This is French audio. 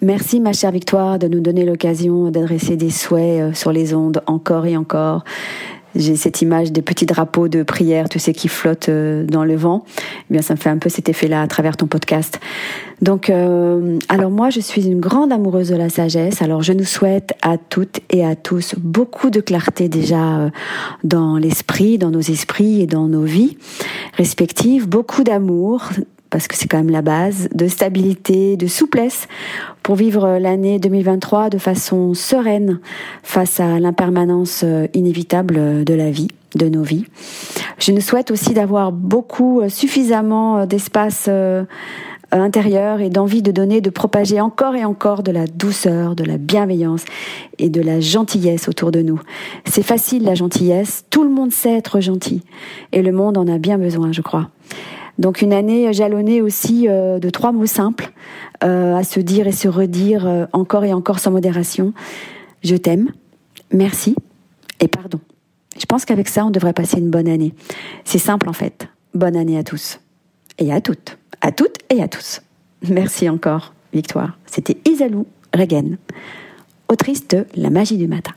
Merci ma chère Victoire de nous donner l'occasion d'adresser des souhaits euh, sur les ondes encore et encore. J'ai cette image des petits drapeaux de prière, tu sais, qui flottent euh, dans le vent. Eh bien, ça me fait un peu cet effet-là à travers ton podcast. Donc, euh, alors moi, je suis une grande amoureuse de la sagesse. Alors, je nous souhaite à toutes et à tous beaucoup de clarté déjà dans l'esprit, dans nos esprits et dans nos vies respectives, beaucoup d'amour, parce que c'est quand même la base, de stabilité, de souplesse pour vivre l'année 2023 de façon sereine face à l'impermanence euh, inévitable de la vie, de nos vies. Je nous souhaite aussi d'avoir beaucoup, euh, suffisamment euh, d'espace intérieur et d'envie de donner, de propager encore et encore de la douceur, de la bienveillance et de la gentillesse autour de nous. C'est facile la gentillesse, tout le monde sait être gentil et le monde en a bien besoin, je crois. Donc une année jalonnée aussi euh, de trois mots simples euh, à se dire et se redire euh, encore et encore sans modération. Je t'aime, merci et pardon. Je pense qu'avec ça, on devrait passer une bonne année. C'est simple en fait. Bonne année à tous et à toutes, à toutes et à tous. Merci encore, Victoire. C'était Isalou Regen, autrice de La magie du matin.